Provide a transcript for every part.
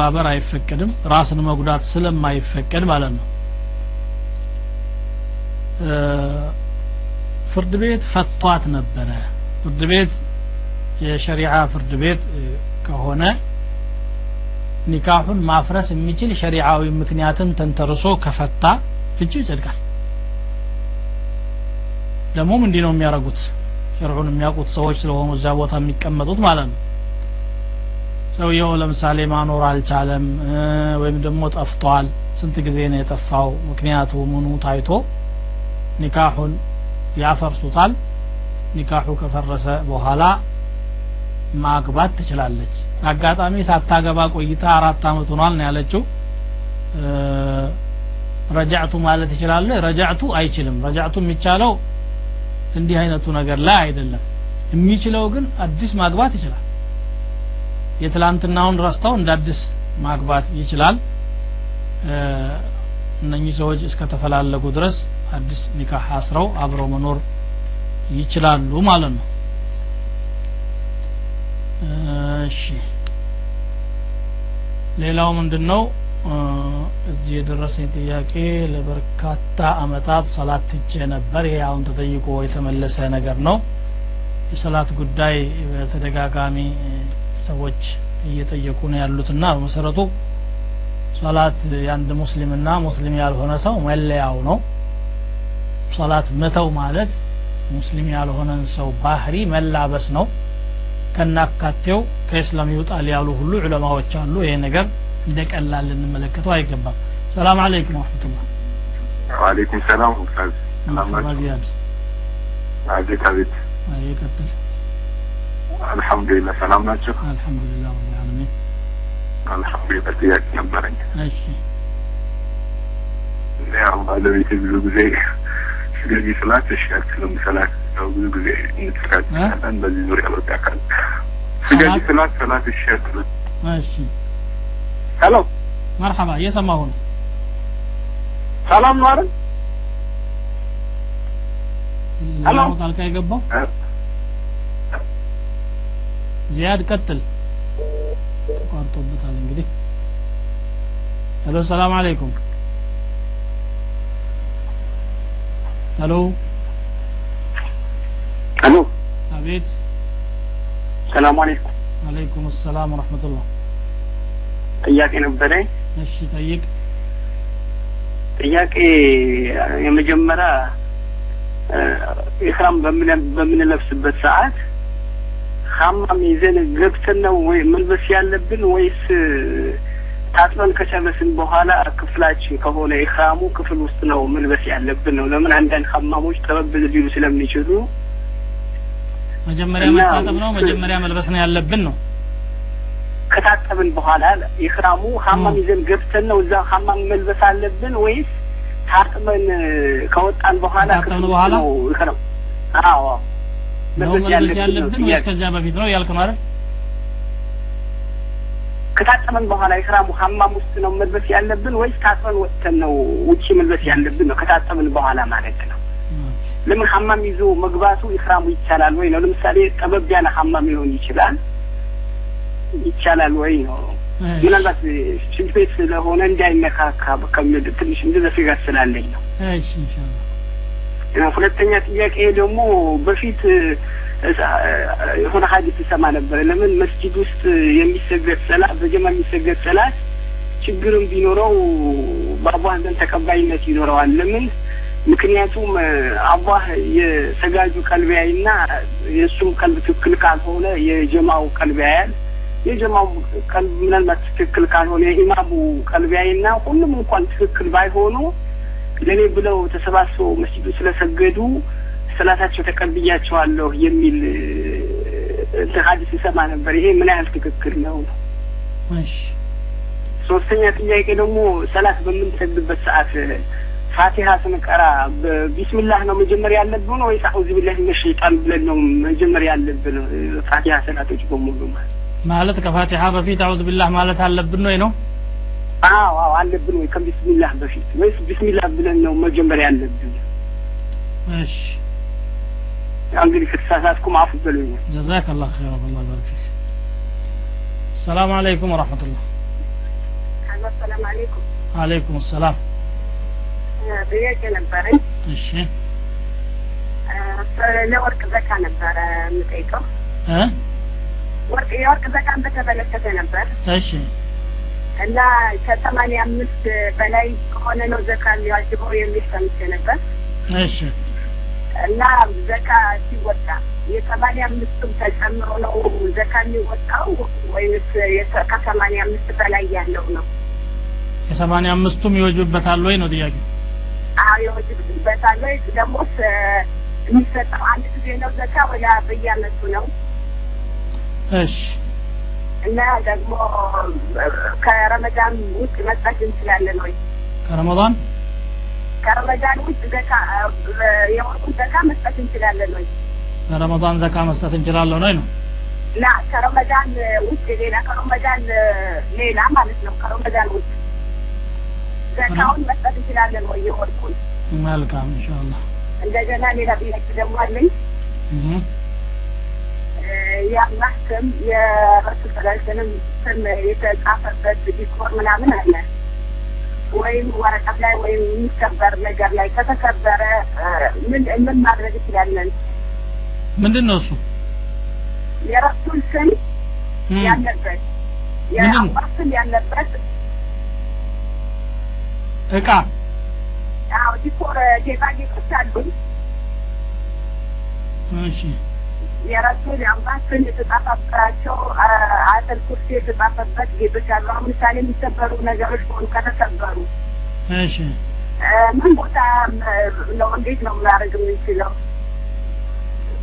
መተባበር አይፈቀድም ራስን መጉዳት ስለማይፈቀድ ማለት ነው። ፍርድ ቤት ፈቷት ነበረ። ፍርድ ቤት የሸሪዓ ፍርድ ቤት ከሆነ ኒካሁን ማፍረስ የሚችል ሸሪዓዊ ምክንያትን ተንተርሶ ከፈታ ፍቺው ይጸድቃል። ደግሞም እንዲህ ነው የሚያደርጉት። ሸርዑን የሚያውቁት ሰዎች ስለሆኑ እዚያ ቦታ የሚቀመጡት ማለት ነው ሰውየው ለምሳሌ ማኖር አልቻለም ወይም ደግሞ ጠፍቷል። ስንት ጊዜ ነው የጠፋው? ምክንያቱ ምኑ ታይቶ ኒካሁን ያፈርሱታል። ኒካሁ ከፈረሰ በኋላ ማግባት ትችላለች። አጋጣሚ ሳታገባ ቆይታ አራት አመት ሆኗል ነው ያለችው። ረጃዕቱ ማለት ይችላል ረጃዕቱ አይችልም። ረጃዕቱ የሚቻለው እንዲህ አይነቱ ነገር ላይ አይደለም። የሚችለው ግን አዲስ ማግባት ይችላል የትላንትናውን ረስተው እንደ አዲስ ማግባት ይችላል። እነኚህ ሰዎች እስከተፈላለጉ ድረስ አዲስ ኒካህ አስረው አብረው መኖር ይችላሉ ማለት ነው። እሺ ሌላው ምንድን ነው እ፣ እዚህ የደረሰኝ ጥያቄ ለበርካታ አመታት ሰላት ትቼ ነበር። ይሄ አሁን ተጠይቆ የተመለሰ ነገር ነው። የሰላት ጉዳይ በተደጋጋሚ ሰዎች እየጠየቁ ነው ያሉትና በመሰረቱ ሰላት የአንድ ሙስሊምና ሙስሊም ያልሆነ ሰው መለያው ነው። ሰላት መተው ማለት ሙስሊም ያልሆነን ሰው ባህሪ መላበስ ነው። ከናካቴው ከእስላም ይውጣል ያሉ ሁሉ ዑለማዎች አሉ። ይሄ ነገር እንደ ቀላል ልንመለከተው አይገባም። ሰላም አለይኩም ወረሕመቱላህ ዋሌኩም ሰላም ኡስታዝ ሰላም? ዚያድ። አቤት አቤት አይ ቀጥል አልሐምዱሊላህ ሰላም ናቸው الحمد لله رب العالمين አልሐምዱሊላህ ጥያቄ ነበረኝ እሺ ያው ባለቤቴ ብዙ ጊዜ ስገጂ ስላት እሺ አትልም ስላት ያው ብዙ ጊዜ እንጥቃለን በዚህ ዙሪያ በቃ ካል ስገጂ ሰላት? ስላት ስላት እሺ አትልም እሺ ሄሎ መርሐባ እየሰማሁ ነው ሰላም ነው አይደል ሌላው ጣልቃ የገባው ዚያድ ቀጥል። ተቋርጦበታል እንግዲህ። ሄሎ ሰላም አለይኩም። ሄሎ። ሄሎ። አቤት። ሰላም አለይኩም። አለይኩም ሰላም ወረሕመቱላህ። ጥያቄ ነበረኝ? እሺ ጠይቅ። ጥያቄ የመጀመሪያ ኢህራም በምን- በምንለብስበት ሰዓት ሀማም ይዘን ገብተን ነው ወይ መልበስ ያለብን ወይስ ታጥበን ከጨረስን በኋላ ክፍላችን ከሆነ ኢህራሙ ክፍል ውስጥ ነው መልበስ ያለብን ነው? ለምን አንዳንድ ሀማሞች ጠበብ ሊሉ ስለሚችሉ? መጀመሪያ መታጠብ ነው? መጀመሪያ መልበስ ነው ያለብን ነው? ከታጠብን በኋላ ኢህራሙ ሀማም ይዘን ገብተን ነው እዛ ሀማም መልበስ አለብን ወይስ ታጥበን ከወጣን በኋላ ክፍል? ነው አዎ ነው መልበስ ያለብን ወይስ ከዚያ በፊት ነው ያልክ ነው አይደል ከታጠበን በኋላ ኢህራሙ ሀማም ውስጥ ነው መልበስ ያለብን ወይስ ታጥበን ወጥተን ነው ውጪ መልበስ ያለብን ነው? ከታጠብን በኋላ ማለት ነው። ለምን ሀማም ይዞ መግባቱ ኢህራሙ ይቻላል ወይ ነው? ለምሳሌ ጠበብ ያለ ሀማም ሊሆን ይችላል ይቻላል ወይ ነው? ምናልባት ሽንት ቤት ስለሆነ እንዳይነካካ ከሚል ትንሽ እንደዛ ስጋት ስላለኝ ነው። እሺ ኢንሻአላህ ሁለተኛ ጥያቄ ደግሞ በፊት የሆነ ሀዲስ ይሰማ ነበር። ለምን መስጂድ ውስጥ የሚሰገድ ሰላት በጀማ የሚሰገድ ሰላት ችግርም ቢኖረው በአላህ ዘንድ ተቀባይነት ይኖረዋል። ለምን? ምክንያቱም አላህ የሰጋጁ ቀልብ ያይና የእሱም ቀልብ ትክክል ካልሆነ የጀማው ቀልብ ያያል። የጀማው ቀልብ ምናልባት ትክክል ካልሆነ የኢማሙ ቀልብ ያይና ሁሉም እንኳን ትክክል ባይሆኑ ለእኔ ብለው ተሰባስበው መስጂዱ ስለሰገዱ ሰላታቸው ተቀብያቸዋለሁ የሚል እንትን ሀዲስ ይሰማ ነበር። ይሄ ምን ያህል ትክክል ነው? እሺ ሶስተኛ ጥያቄ ደግሞ ሰላት በምንሰግድበት ሰዓት ፋቲሃ ስንቀራ በቢስሚላህ ነው መጀመር ያለብን ወይስ አዑዙ ቢላሂ ሚነ ሸይጣን ብለን ነው መጀመር ያለብን? ፋቲሃ ሰላቶች በሙሉ ማለት ማለት ከፋቲሃ በፊት አዑዝ ቢላህ ማለት አለብን ወይ ነው አዎ አለብን ወይ ከቢስሚላህ በፊት ወይስ ቢስሚላህ ብለን ነው መጀመር ያለብን? እሺ ያው እንግዲህ ከተሳሳትኩም አፉ በሉኝ። ጀዛከላህ ኸይር አላህ ይባርክ ፊክ ሰላም አለይኩም ወራህመቱላህ አሰላም አለይኩም። አለይኩም ሰላም ጥያቄ ነበረኝ። እሺ ለወርቅ ዘካ ነበረ የምጠይቀው። እ ወርቅ የወርቅ ዘካን በተመለከተ ነበር እሺ እና ከሰማንያ አምስት በላይ ከሆነ ነው ዘካ የሚዋጅበው የሚል ሰምቼ ነበር እሺ እና ዘካ ሲወጣ የሰማንያ አምስቱም ተጨምሮ ነው ዘካ የሚወጣው ወይስ ከሰማንያ አምስት በላይ ያለው ነው? የሰማንያ አምስቱም ይወጅበታል ወይ ነው ጥያቄ አዎ ይወጅበታል ወይ? ደግሞስ እ፣ የሚሰጠው አንድ ጊዜ ነው ዘካ ወላ በየአመቱ ነው? እሺ እና ደግሞ ከረመዳን ውጭ መስጠት እንችላለን ወይ? ከረመዳን ከረመዳን ውጭ ዘካ የወርቁን ዘካ መስጠት እንችላለን ወይ? ከረመዳን ዘካ መስጠት እንችላለን ወይ ነው ላ ከረመዳን ውጭ ሌላ ከረመዳን ሌላ ማለት ነው። ከረመዳን ውጭ ዘካውን መስጠት እንችላለን ወይ? የወርቁን መልካም ኢንሻአላህ እንደገና ሌላ ጥያቄ ደግሞ አለኝ። የአላህ ስም የረሱል ሰላልስንም ስም የተጻፈበት decor ምናምን አለ ወይም ወረቀት ላይ ወይም የሚሰበር ነገር ላይ ከተሰበረ እ፣ ምን ምን ማድረግ እንችላለን? ምንድን ነው እሱ የረሱል ስም ያለበት? የአላህ ስም ያለበት እቃ አዎ decor ጌጣጌጦች አሉኝ። እሺ የአላህ ስም የተጻፈባቸው አ- አያተል ኩርሲ የተጻፈበት ጌጦች አሉ። አሁን ምሳሌ የሚሰበሩ ነገሮች ከሆኑ ከተሰበሩ እሺ። ምን ቦታ ነው እንዴት ነው ማድረግ የምንችለው?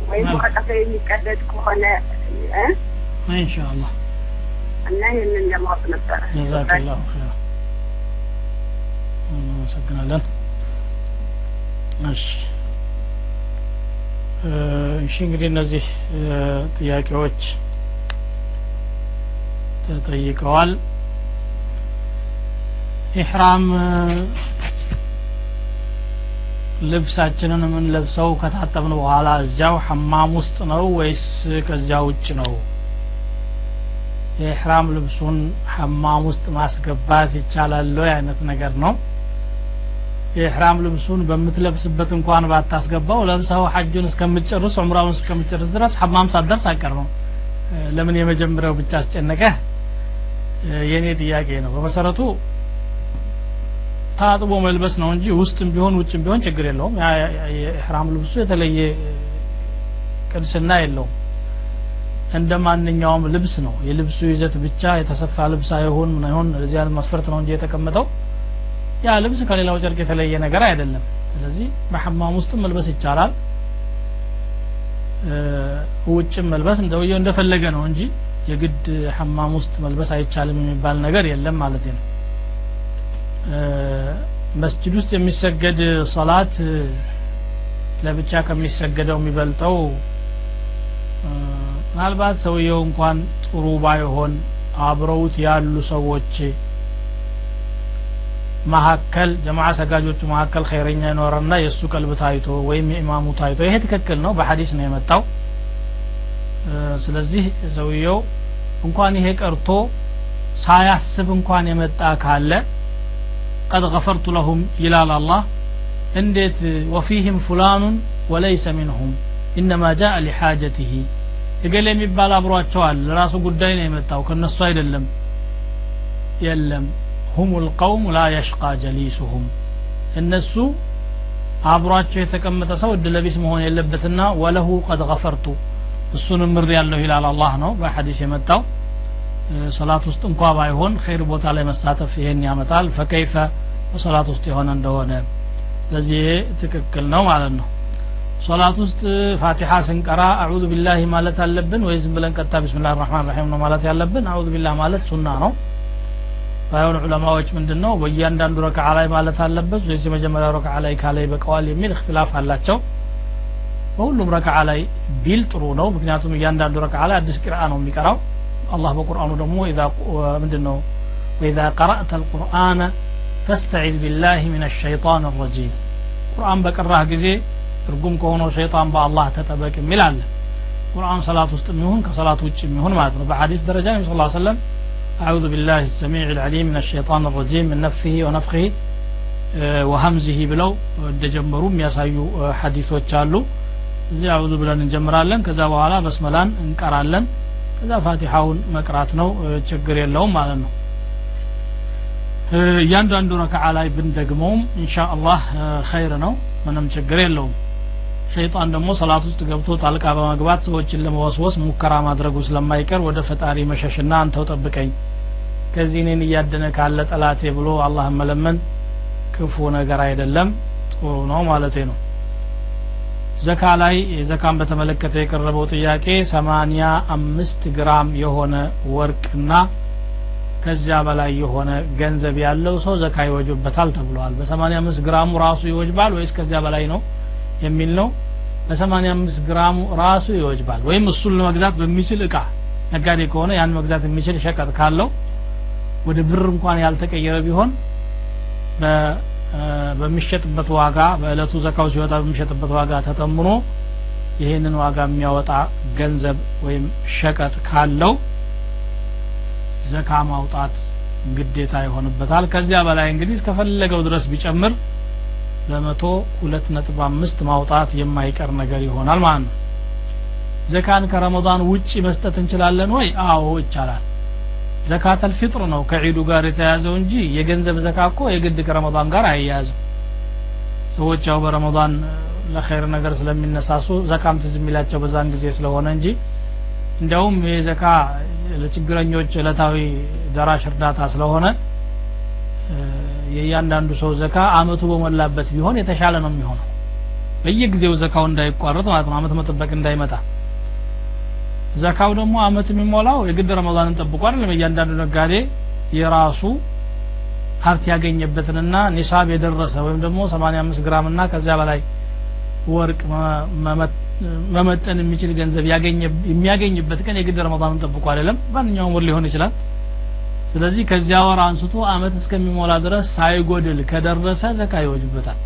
ወይም ላይ የሚቀደድ ከሆነ ኢንሻአላህ። እና ይህንን ለማወቅ ነበረ። ጀዛከላሁ ኸይራ እናመሰግናለን። እሺ እሺ እንግዲህ እነዚህ ጥያቄዎች ተጠይቀዋል። ኢሕራም ልብሳችንን የምንለብሰው ከታጠብን በኋላ እዚያው ሐማም ውስጥ ነው ወይስ ከዚያ ውጭ ነው? የኢሕራም ልብሱን ሐማም ውስጥ ማስገባት ይቻላል አይነት ነገር ነው የኢሕራም ልብሱን በምትለብስበት እንኳን ባታስገባው ለብሰው ሐጁን እስከምትጨርስ ዑምራውን እስከምትጨርስ ድረስ ሐማም ሳትደርስ እ፣ ለምን የመጀመሪያው ብቻ አስጨነቀህ እ፣ የእኔ ጥያቄ ነው። በመሰረቱ ታጥቦ መልበስ ነው እንጂ ውስጥም ቢሆን ውጭም ቢሆን ችግር የለውም። የኢሕራም ልብሱ የተለየ ቅድስና የለውም። እንደ ማንኛውም ልብስ ነው። የልብሱ ይዘት ብቻ የተሰፋ ልብስ አይሆን ምን አይሆን መስፈርት ነው እንጂ የተቀመጠው ያ ልብስ ከሌላው ጨርቅ የተለየ ነገር አይደለም። ስለዚህ በሐማም ውስጥ መልበስ ይቻላል። ውጭም መልበስ እንደውየው እንደፈለገ ነው እንጂ የግድ ሐማም ውስጥ መልበስ አይቻልም የሚባል ነገር የለም ማለት ነው። እ፣ መስጂድ ውስጥ የሚሰገድ ሰላት እ፣ ለብቻ ከሚሰገደው የሚበልጠው ምናልባት ሰውየው እንኳን ጥሩ ባይሆን አብረውት ያሉ ሰዎች መካከል ጀማዓ ሰጋጆቹ መካከል ኸይረኛ ይኖረና የእሱ ቀልብ ታይቶ ወይም የኢማሙ ታይቶ ይሄ ትክክል ነው በሐዲስ ነው የመጣው። ስለዚህ ሰውየው እንኳን ይሄ ቀርቶ ሳያስብ እንኳን የመጣ ካለ ቀድ ገፈርቱ ለሁም ይላል አላህ እንዴት ወፊህም ፉላኑን ወለይሰ ሚንሁም ኢነማ ጃአ ሊሓጀትህ እገሌ የሚባል አብሯቸዋል ለራሱ ጉዳይ ነው የመጣው ከነሱ አይደለም። የለም ሁም ልቀውም ላ የሽቃ ጀሊሱሁም እነሱ አብሯቸው የተቀመጠ ሰው እድለቢስ መሆን የለበትና ወለሁ ቀድ ገፈርቱ እሱንም ምር ያለሁ ይላል አላህ ነው በሐዲስ የመጣው እ፣ ሰላት ውስጥ እንኳ ባይሆን ኸይር ቦታ ላይ መሳተፍ ይሄን ያመጣል ፈከይፈ በሰላት ውስጥ የሆነ እንደሆነ ስለዚህ ይሄ ትክክል ነው ማለት ነው ሶላት ውስጥ ፋቲሓ ስንቀራ አዑዙ ቢላሂ ማለት አለብን ወይ ዝም ብለን ቀጥታ ቢስሚላህ ራህማን ራሒም ነው ማለት ያለብን አዑዙ ቢላህ ማለት ሱና ነው ባይሆን ዑለማዎች ምንድን ነው በእያንዳንዱ ረክዓ ላይ ማለት አለበት። ወይስ የመጀመሪያው ረክዓ ላይ ካላይ በቀዋል የሚል እክትላፍ አላቸው። በሁሉም ረክዓ ላይ ቢል ጥሩ ነው። ምክንያቱም እያንዳንዱ ረክዓ ላይ አዲስ ቂርአ ነው የሚቀራው። አላህ በቁርአኑ ደግሞ ኢዛ ምንድን ነው ወኢዛ ቀረእተ አልቁርአነ ፈስተዒዝ ቢላህ ምን አሸይጣን ረጂም። ቁርአን በቀራህ ጊዜ ትርጉም ከሆነው ሸይጣን በአላህ ተጠበቅ የሚል አለ። ቁርአን ሰላት ውስጥ የሚሆን ከሰላት ውጭ የሚሆን ማለት ነው። በሐዲስ ደረጃ ነቢ ስ ሰለም أعوذ بالله السميع العليم من الشيطان الرجيم من نفثه ونفخه ወሀምዚሂ ብለው እንደጀመሩ የሚያሳዩ ሀዲሶች አሉ እዚህ አዑዙ ብለን እንጀምራለን ከዛ በኋላ በስመላን እንቀራለን ከዛ ፋቲሐውን መቅራት ነው ችግር የለውም ማለት ነው እያንዳንዱ ረክዓ ላይ ብንደግመውም ኢንሻ አላህ ኸይር ነው ምንም ችግር የለውም ሸይጣን ደግሞ ሰላት ውስጥ ገብቶ ጣልቃ በመግባት ሰዎችን ለመወስወስ ሙከራ ማድረጉ ስለማይቀር ወደ ፈጣሪ መሸሽና አንተው ጠብቀኝ። ከዚህ እኔን እያደነ ካለ ጠላቴ ብሎ አላህን መለመን ክፉ ነገር አይደለም ጥሩ ነው ማለት ነው። ዘካ ላይ ዘካን በተመለከተ የቀረበው ጥያቄ ሰማኒያ አምስት ግራም የሆነ ወርቅና ከዚያ በላይ የሆነ ገንዘብ ያለው ሰው ዘካ ይወጅበታል ተብለዋል በሰማኒያ አምስት ግራሙ ራሱ ይወጅባል ወይስ ከዚያ በላይ ነው የሚል ነው። በሰማኒያ አምስት ግራሙ ራሱ ይወጅባል። ወይም እሱን ለመግዛት በሚችል እቃ ነጋዴ ከሆነ ያን መግዛት የሚችል ሸቀጥ ካለው ወደ ብር እንኳን ያልተቀየረ ቢሆን በሚሸጥበት ዋጋ በእለቱ ዘካው ሲወጣ በሚሸጥበት ዋጋ ተተምኖ ይህንን ዋጋ የሚያወጣ ገንዘብ ወይም ሸቀጥ ካለው ዘካ ማውጣት ግዴታ ይሆንበታል። ከዚያ በላይ እንግዲህ እስከፈለገው ድረስ ቢጨምር በመቶ ሁለት ነጥብ አምስት ማውጣት የማይቀር ነገር ይሆናል ማለት ነው። ዘካን ከረመዳን ውጪ መስጠት እንችላለን ወይ? አዎ ይቻላል። ዘካተል ፊጥር ነው ከዒዱ ጋር የተያዘው እንጂ የገንዘብ ዘካ እኮ የግድ ከረመዳን ጋር አይያያዝም ሰዎች ያው በረመዳን ለኸይር ነገር ስለሚነሳሱ ዘካም ትዝ የሚላቸው በዛን ጊዜ ስለሆነ እንጂ እንዲያውም ይህ ዘካ ለችግረኞች እለታዊ ደራሽ እርዳታ ስለሆነ የእያንዳንዱ ሰው ዘካ አመቱ በሞላበት ቢሆን የተሻለ ነው የሚሆነው። በየጊዜው ዘካው እንዳይቋረጥ ማለት ነው አመት መጠበቅ እንዳይመጣ። ዘካው ደግሞ አመት የሚሞላው የግድ ረመዳንን ጠብቆ አይደለም። እያንዳንዱ ነጋዴ የራሱ ሀብት ያገኘበትንና ኒሳብ የደረሰ ወይም ደግሞ 85 ግራም እና ከዚያ በላይ ወርቅ መመጠን የሚችል ገንዘብ የሚያገኝበት ቀን የግድ ረመዳንን ጠብቆ አይደለም። ማንኛውም ወር ሊሆን ይችላል ስለዚህ ከዚያ ወር አንስቶ አመት እስከሚሞላ ድረስ ሳይጎድል ከደረሰ ዘካ ይወጅበታል።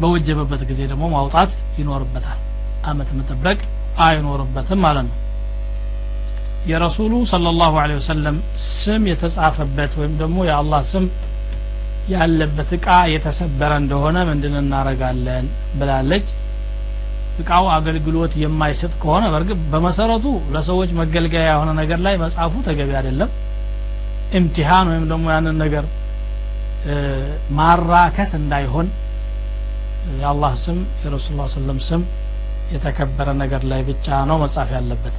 በወጀበበት ጊዜ ደግሞ ማውጣት ይኖርበታል። አመት መጠበቅ አይኖርበትም ማለት ነው። የረሱሉ ሰለላሁ ዐለይሂ ወሰለም ስም የተጻፈበት ወይም ደግሞ የአላህ ስም ያለበት እቃ የተሰበረ እንደሆነ ምንድን እናረጋለን ብላለች። እቃው አገልግሎት የማይሰጥ ከሆነ በእርግጥ በመሰረቱ ለሰዎች መገልገያ የሆነ ነገር ላይ መጻፉ ተገቢ አይደለም ኢምቲሃን ወይም ደግሞ ያንን ነገር ማራከስ እንዳይሆን የአላህ ስም የረሱል ላ ስለም ስም የተከበረ ነገር ላይ ብቻ ነው መጻፍ ያለበት።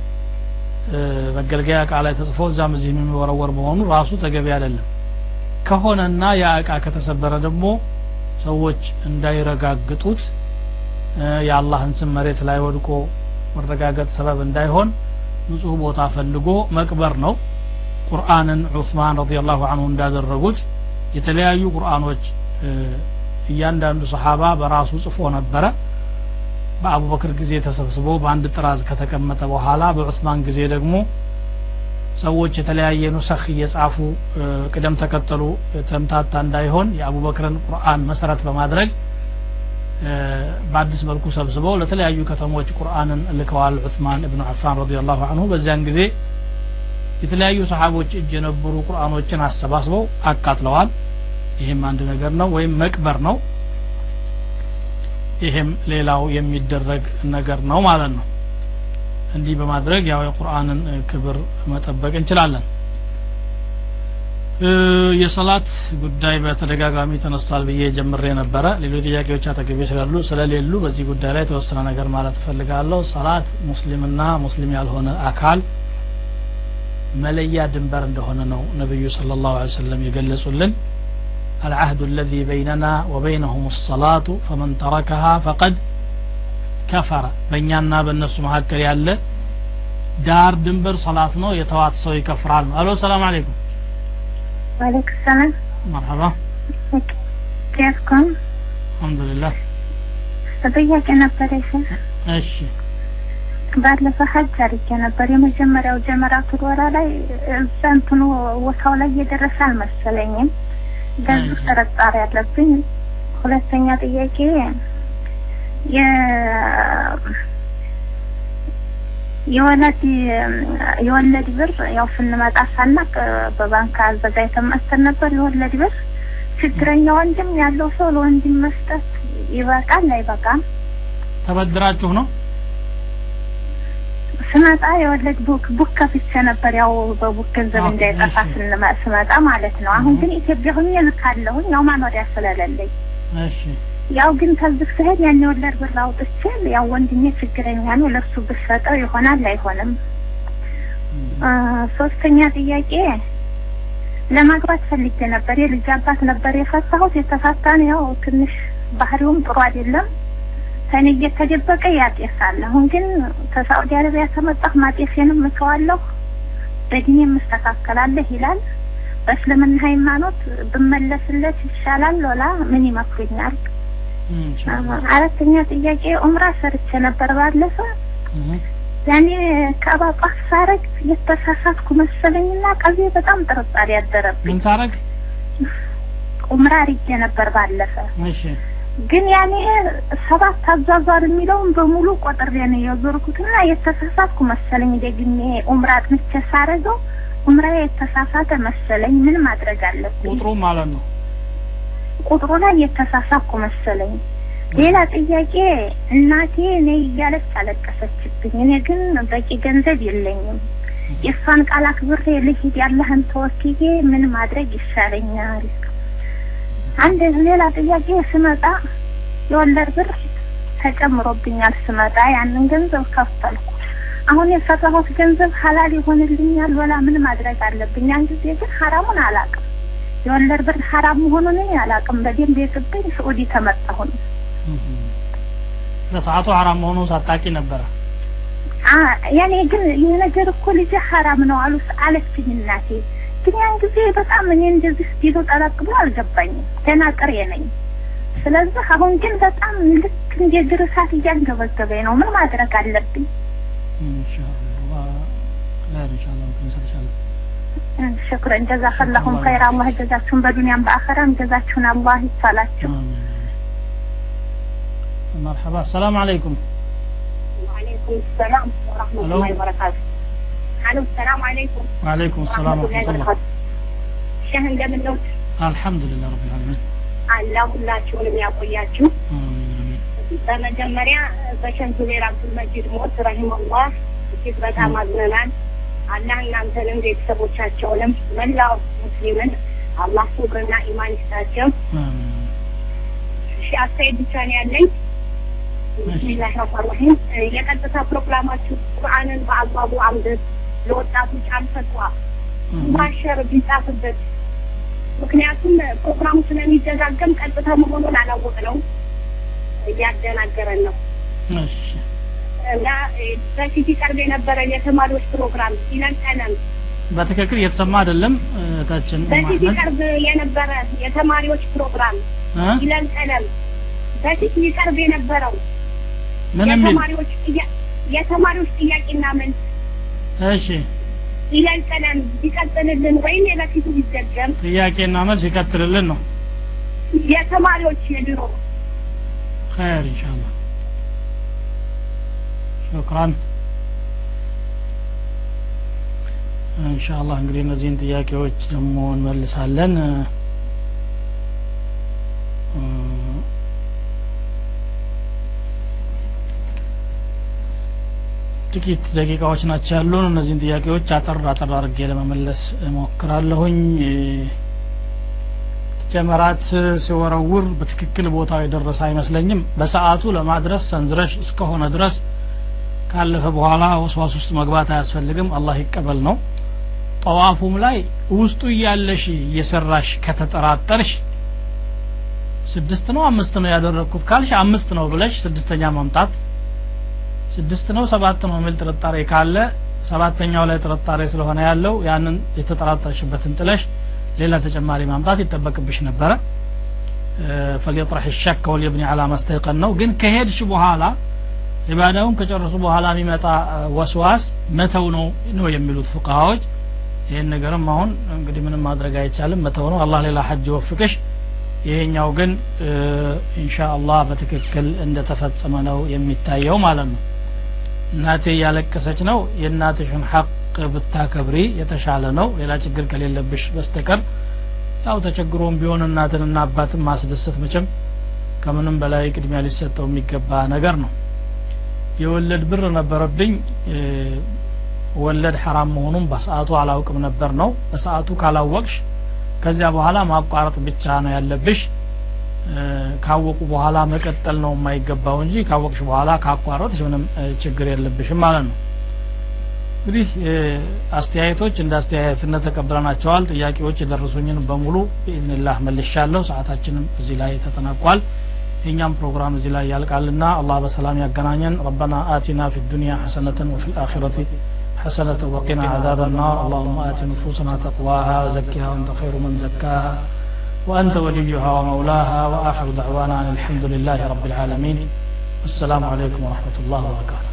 መገልገያ እቃ ላይ ተጽፎ እዛም እዚህ የሚወረወር መሆኑ ራሱ ተገቢ አይደለም። ከሆነና ያ እቃ ከተሰበረ ደግሞ ሰዎች እንዳይረጋግጡት የአላህን ስም መሬት ላይ ወድቆ መረጋገጥ ሰበብ እንዳይሆን ንጹህ ቦታ ፈልጎ መቅበር ነው ቁርአንን ዑስማን ረዲየላሁ አንሁ እንዳደረጉት የተለያዩ ቁርአኖች እያንዳንዱ ሰሓባ በራሱ ጽፎ ነበረ በአቡበክር ጊዜ ተሰብስቦ በአንድ ጥራዝ ከተቀመጠ በኋላ በዑስማን ጊዜ ደግሞ ሰዎች የተለያየ ኑሰኽ እየጻፉ ቅደም ተከተሉ ተምታታ እንዳይሆን የአቡበክርን ቁርአን መሰረት በማድረግ በአዲስ መልኩ ሰብስበው ለተለያዩ ከተሞች ቁርአንን ልከዋል ዑስማን እብኑ አፋን ረዲየላሁ አንሁ በዚያን ጊዜ የተለያዩ ሰሓቦች እጅ የነበሩ ቁርአኖችን አሰባስበው አቃጥለዋል። ይህም አንድ ነገር ነው ወይም መቅበር ነው። ይሄም ሌላው የሚደረግ ነገር ነው ማለት ነው። እንዲህ በማድረግ ያው የቁርአንን ክብር መጠበቅ እንችላለን። የሰላት ጉዳይ በተደጋጋሚ ተነስቷል ብዬ ጀምሬ ነበረ። ሌሎች ጥያቄዎች አጠገቤ ስላሉ ስለሌሉ በዚህ ጉዳይ ላይ የተወሰነ ነገር ማለት እፈልጋለሁ። ሰላት ሙስሊምና ሙስሊም ያልሆነ አካል መለያ ድንበር እንደሆነ ነው ነቢዩ صلى الله عليه وسلم የገለጹልን العهد الذي بيننا وبينهم الصلاة فمن تركها فقد كفر በእኛና በእነሱ መካከል ያለ ዳር ድንበር ሰላት ነው የተዋት ሰው ይከፍራል ነው አሎ ሰላም አለይኩም وعليكم السلام مرحبا كيفكم؟ الحمد لله ጥያቄ ነበረ ሼህ እሺ ባለፈው ሀጅ አድርጌ ነበር። የመጀመሪያው ጀመራቱ ወራ ላይ እዛ እንትኑ ቦታው ላይ እየደረሰ አልመሰለኝም። በዚህ ጥርጣሬ አለብኝ። ሁለተኛ ጥያቄ የ የወለድ የወለድ ብር ያው ስንመጣ ሳናቅ በባንክ አዘጋጅተን መጥተን ነበር። የወለድ ብር። ችግረኛ ወንድም ያለው ሰው ለወንድም መስጠት ይበቃል? አይበቃም? ተበድራችሁ ነው ስመጣ የወለድ book book ከፍቼ ነበር። ያው በ book ገንዘብ እንዳይጠፋ ስመጣ ማለት ነው። አሁን ግን ኢትዮጵያ ሁኜ ልካለሁኝ ያው ማኖሪያ ስለሌለኝ እሺ ያው ግን ከዚህ ስሄድ ያን የወለድ ብር አውጥቼ ያው ወንድሜ ችግረኛ ነው ለሱ ብሰጠው ይሆናል አይሆንም? ሶስተኛ ጥያቄ ለማግባት ፈልጌ ነበር። የልጅ አባት ነበር የፈታሁት። የተፋታን ያው ትንሽ ባህሪውም ጥሩ አይደለም። ከኔ እየተደበቀ ያጤሳል። አሁን ግን ከሳዑዲ አረቢያ ከመጣሁ ማጤሴንም እተዋለሁ፣ በዲኔም እስተካከላለሁ ይላል። በእስልምና ሃይማኖት ብመለስለት ይሻላል ሎላ ምን ይመክሩኛል? አራተኛ ጥያቄ ኡምራ ሰርቼ ነበር ባለፈ ያኔ ከአባቋፍ ሳረግ የተሳሳትኩ መሰለኝና ቀልቤ በጣም ጥርጣሬ ያደረብኝ። ምን ሳረግ ኡምራ አርጌ ነበር ባለፈ እሺ ግን ያኔ ሰባት አዟዟር የሚለውን በሙሉ ቆጥሬ ነው የዞርኩትና የተሳሳትኩ መሰለኝ። ደግሜ ኡምራ አጥንቼ ሳረገው ኡምራ የተሳሳተ መሰለኝ። ምን ማድረግ አለብኝ? ቁጥሩ ማለት ነው ቁጥሩ ላይ የተሳሳትኩ መሰለኝ። ሌላ ጥያቄ እናቴ እኔ እያለች አለቀሰችብኝ። እኔ ግን በቂ ገንዘብ የለኝም። የእሷን ቃል አክብሬ ልሂድ ያለህን ተወክዬ ምን ማድረግ ይሻለኛል? አንድ ሌላ ጥያቄ ስመጣ የወለድ ብር ተጨምሮብኛል። ስመጣ ያንን ገንዘብ ከፈልኩ። አሁን የሰራሁት ገንዘብ ሀላል ይሆንልኛል ወላ ምን ማድረግ አለብኝ? ያን ጊዜ ግን ሀራሙን አላውቅም። የወለድ ብር ሀራም መሆኑን እኔ አላውቅም። በደንብ የገባኝ ስዑዲ ተመጣሁ ነው። እህ በሰዓቱ ሐራም መሆኑን ሳታቂ ነበረ ያኔ ግን ይህ ነገር እኮ ልጅ ሀራም ነው አሉ አለችኝ እናቴ። ግን ያን ጊዜ በጣም እኔ እንደዚህ ቢሉ ጠለቅ ብሎ አልገባኝም። ገና ቅሬ ነኝ። ስለዚህ አሁን ግን በጣም ልክ እንደ ድር እሳት እያንገበገበኝ ነው። ምን ማድረግ አለብኝ? ኢንሻአላህ ኸይር ኢንሻአላህ እንትን እንሰጥሻለን ሽክረን ጀዛከላሁም ኸይር። አላህ ጀዛችሁን በዱንያም በአኸራም ጀዛችሁን አላህ ይቻላችሁ። አሚን መርሐባ ሰላም አለይኩም وعليكم السلام ورحمة ألو. الله وبركاته. አለው። ሰላም አለይኩም። ወአለይኩም ሰላም ወረህመቱላህ። ሸህ እንደምን ነው? አልሐምዱሊላህ ረቢል ዓለሚን። አላህ ሁላችሁንም ያቆያችሁ። በመጀመሪያ በሸህ ዙቤር አብዱልመጂድ ሞት ረሂመሁላህ እጅግ በጣም አዝነናል። አላህ እናንተንም ቤተሰቦቻቸውንም መላው ሙስሊምን አላህ ሱብርና ኢማን ይስጣቸው። አስተያየት ብቻ ነው ያለኝ። ብስሚላህ ረህማን ረሂም የቀጥታ ፕሮግራማችሁ ቁርአንን በአግባቡ አንብብ ለወጣቶች አልፈቷ ማሸር ቢጻፍበት። ምክንያቱም ፕሮግራሙ ስለሚደጋገም ቀጥታ መሆኑን አላወቅ ነው እያደናገረን ነው። እና በፊት ይቀርብ የነበረ የተማሪዎች ፕሮግራም ይለንቀለም በትክክል እየተሰማ አይደለም እህታችን በፊት ይቀርብ የነበረ የተማሪዎች ፕሮግራም? ይለንቀለም በፊት ይቀርብ የነበረው ምን የሚል? የተማሪዎች ጥያቄና መልስ እሺ። ይለንቀለም ቢቀጥልልን ወይም የበፊቱ ቢደገም ጥያቄና መልስ ይቀጥልልን ነው። የተማሪዎች የድሮ ኸይር ኢንሻአላህ። ሹክራን። ኢንሻአላህ እንግዲህ እነዚህን ጥያቄዎች ደግሞ እንመልሳለን ጥቂት ደቂቃዎች ናቸው ያሉን። እነዚህን ጥያቄዎች አጠር አጠር አድርጌ ለመመለስ እሞክራለሁኝ። ጀመራት ሲወረውር በትክክል ቦታው የደረሰ አይመስለኝም። በሰዓቱ ለማድረስ ሰንዝረሽ እስከሆነ ድረስ ካለፈ በኋላ ወስዋስ ውስጥ መግባት አያስፈልግም። አላህ ይቀበል ነው። ጠዋፉም ላይ ውስጡ እያለሽ እየሰራሽ ከተጠራጠርሽ ስድስት ነው አምስት ነው ያደረግኩት ካልሽ አምስት ነው ብለሽ ስድስተኛ ማምጣት ስድስት ነው ሰባት ነው የሚል ጥርጣሬ ካለ ሰባተኛው ላይ ጥርጣሬ ስለሆነ ያለው ያንን የተጠራጠርሽበትን ጥለሽ ሌላ ተጨማሪ ማምጣት ይጠበቅብሽ ነበረ። ፈልየጥረሕ ሸክ ወልየብኒ አላ ማስተይቀን ነው። ግን ከሄድሽ በኋላ ኢባዳውን ከጨረሱ በኋላ የሚመጣ ወስዋስ መተው ነው ነው የሚሉት ፉቃሃዎች። ይህን ነገርም አሁን እንግዲህ ምንም ማድረግ አይቻልም መተው ነው። አላህ ሌላ ሐጅ ወፍቅሽ ይሄኛው ግን እ፣ ኢንሻአላህ በትክክል እንደተፈጸመ ነው የሚታየው ማለት ነው እናቴ እያለቀሰች ነው። የእናትሽን ሐቅ ብታከብሪ የተሻለ ነው። ሌላ ችግር ከሌለብሽ በስተቀር ያው ተቸግሮም ቢሆን እናትንና አባትን ማስደሰት መቼም ከምንም በላይ ቅድሚያ ሊሰጠው የሚገባ ነገር ነው። የወለድ ብር ነበረብኝ። ወለድ ሐራም መሆኑን በሰዓቱ አላውቅም ነበር ነው። በሰዓቱ ካላወቅሽ ከዚያ በኋላ ማቋረጥ ብቻ ነው ያለብሽ ካወቁ በኋላ መቀጠል ነው የማይገባው እንጂ ካወቅሽ በኋላ ካቋረጥሽ ምንም ችግር የለብሽም ማለት ነው እንግዲህ አስተያየቶች እንደ አስተያየትነት ተቀብለናቸዋል ጥያቄዎች የደረሱኝን በሙሉ ብኢዝንላህ መልሻለሁ ሰዓታችንም እዚህ ላይ ተጠናቋል የእኛም ፕሮግራም እዚህ ላይ ያልቃልና አላህ በሰላም ያገናኘን ረበና አቲና ፊ ዱንያ ሐሰነተን ወፊ ልአኺረቲ حسنة وقنا عذاب النار اللهم آت نفوسنا تقواها وزكها وأنت خير من زكاها وأنت وليها ومولاها وآخر دعوانا أن الحمد لله رب العالمين. والسلام عليكم ورحمة الله وبركاته.